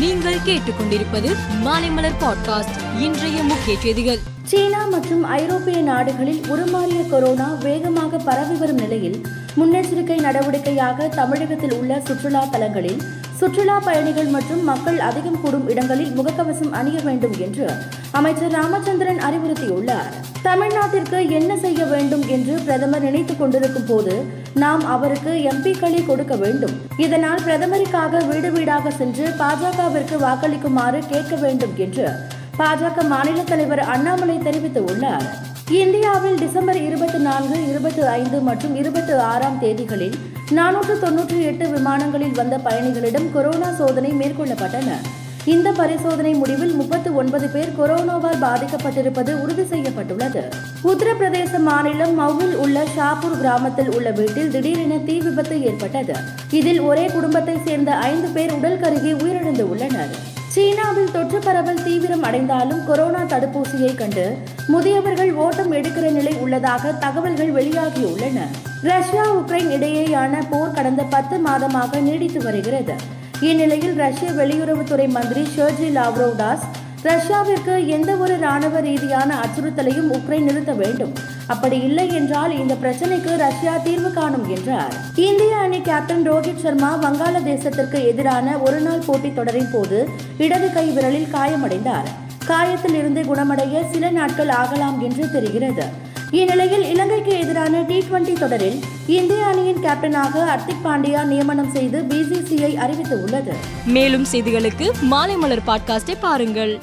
நீங்கள் கேட்டுக்கொண்டிருப்பது மாலைமலர் பாட்காஸ்ட் இன்றைய முக்கிய செய்திகள். சீனா மற்றும் ஐரோப்பிய நாடுகளில் உருமாறிய கொரோனா வேகமாக பரவி வரும் நிலையில் முன்னெச்சரிக்கை நடவடிக்கையாக தமிழகத்தில் உள்ள சுற்றுலா தலங்களில் சுற்றுலா பயணிகள் மற்றும் மக்கள் அதிகம் கூடும் இடங்களில் முகக்கவசம் அணிய வேண்டும் என்று அமைச்சர் ராமச்சந்திரன் அறிவுறுத்தியுள்ளார். தமிழ்நாட்டிற்கு என்ன செய்ய வேண்டும் என்று பிரதமர் நினைத்துக் கொண்டிருக்கும் போது நாம் அவருக்கு எம்பிக்களை கொடுக்க வேண்டும். இதனால் பிரதமருக்காக வீடு வீடாக சென்று பாஜகவிற்கு வாக்களிக்குமாறு கேட்க வேண்டும் என்று பாஜக மாநில தலைவர் அண்ணாமலை தெரிவித்துள்ளார். இந்தியாவில் டிசம்பர் இருபத்தி நான்கு இருபத்தி ஐந்து மற்றும் இருபத்தி ஆறாம் தேதிகளில் நானூற்று தொன்னூற்றி எட்டு விமானங்களில் வந்த பயணிகளிடம் கொரோனா சோதனை மேற்கொள்ளப்பட்டன. இந்த பரிசோதனை முடிவில் முப்பத்தி ஒன்பது பேர் கொரோனாவால் பாதிக்கப்பட்டிருப்பது உறுதி செய்யப்பட்டுள்ளது. உத்தரப்பிரதேச மாநிலம் மவுல் உள்ள ஷாப்பூர் கிராமத்தில் உள்ள வீட்டில் திடீரென தீ விபத்து ஏற்பட்டது. இதில் ஒரே குடும்பத்தை சேர்ந்த ஐந்து பேர் உடல் கருகி உயிரிழந்து உள்ளனர் சீனாவில் தொற்று பரவல் தீவிரம் அடைந்தாலும் கொரோனா தடுப்பூசியை கண்டு முதியவர்கள் ஓட்டம் எடுக்கிற நிலை உள்ளதாக தகவல்கள் வெளியாகியுள்ளன. ரஷ்யா உக்ரைன் இடையேயான போர் கடந்த பத்து மாதமாக நீடித்து வருகிறது. இந்நிலையில் ரஷ்ய வெளியுறவுத்துறை மந்திரி ஷர்ஜி தாஸ் ரஷ்யாவிற்கு எந்த ஒரு ராணுவ ரீதியான அச்சுறுத்தலையும் உக்ரைன் நிறுத்த வேண்டும். அப்படி இல்லை என்றால் இந்த பிரச்சனைக்கு ரஷ்யா தீர்வு காணும் என்றார். இந்திய அணி கேப்டன் ரோஹித் சர்மா வங்காளதேசத்திற்கு எதிரான ஒருநாள் போட்டித் தொடரின் போது இடது கை விரலில் காயமடைந்தார். காயத்தில் இருந்து குணமடைய சில நாட்கள் ஆகலாம் என்று தெரிகிறது. இந்நிலையில் இலங்கைக்கு எதிரான டி டுவெண்டி தொடரில் இந்திய அணியின் கேப்டனாக ஹர்திக் பாண்டியா நியமனம் செய்து பிசிசிஐ அறிவித்துள்ளது. மேலும் செய்திகளுக்கு மாலை மலர் பாட்காஸ்டை பாருங்கள்.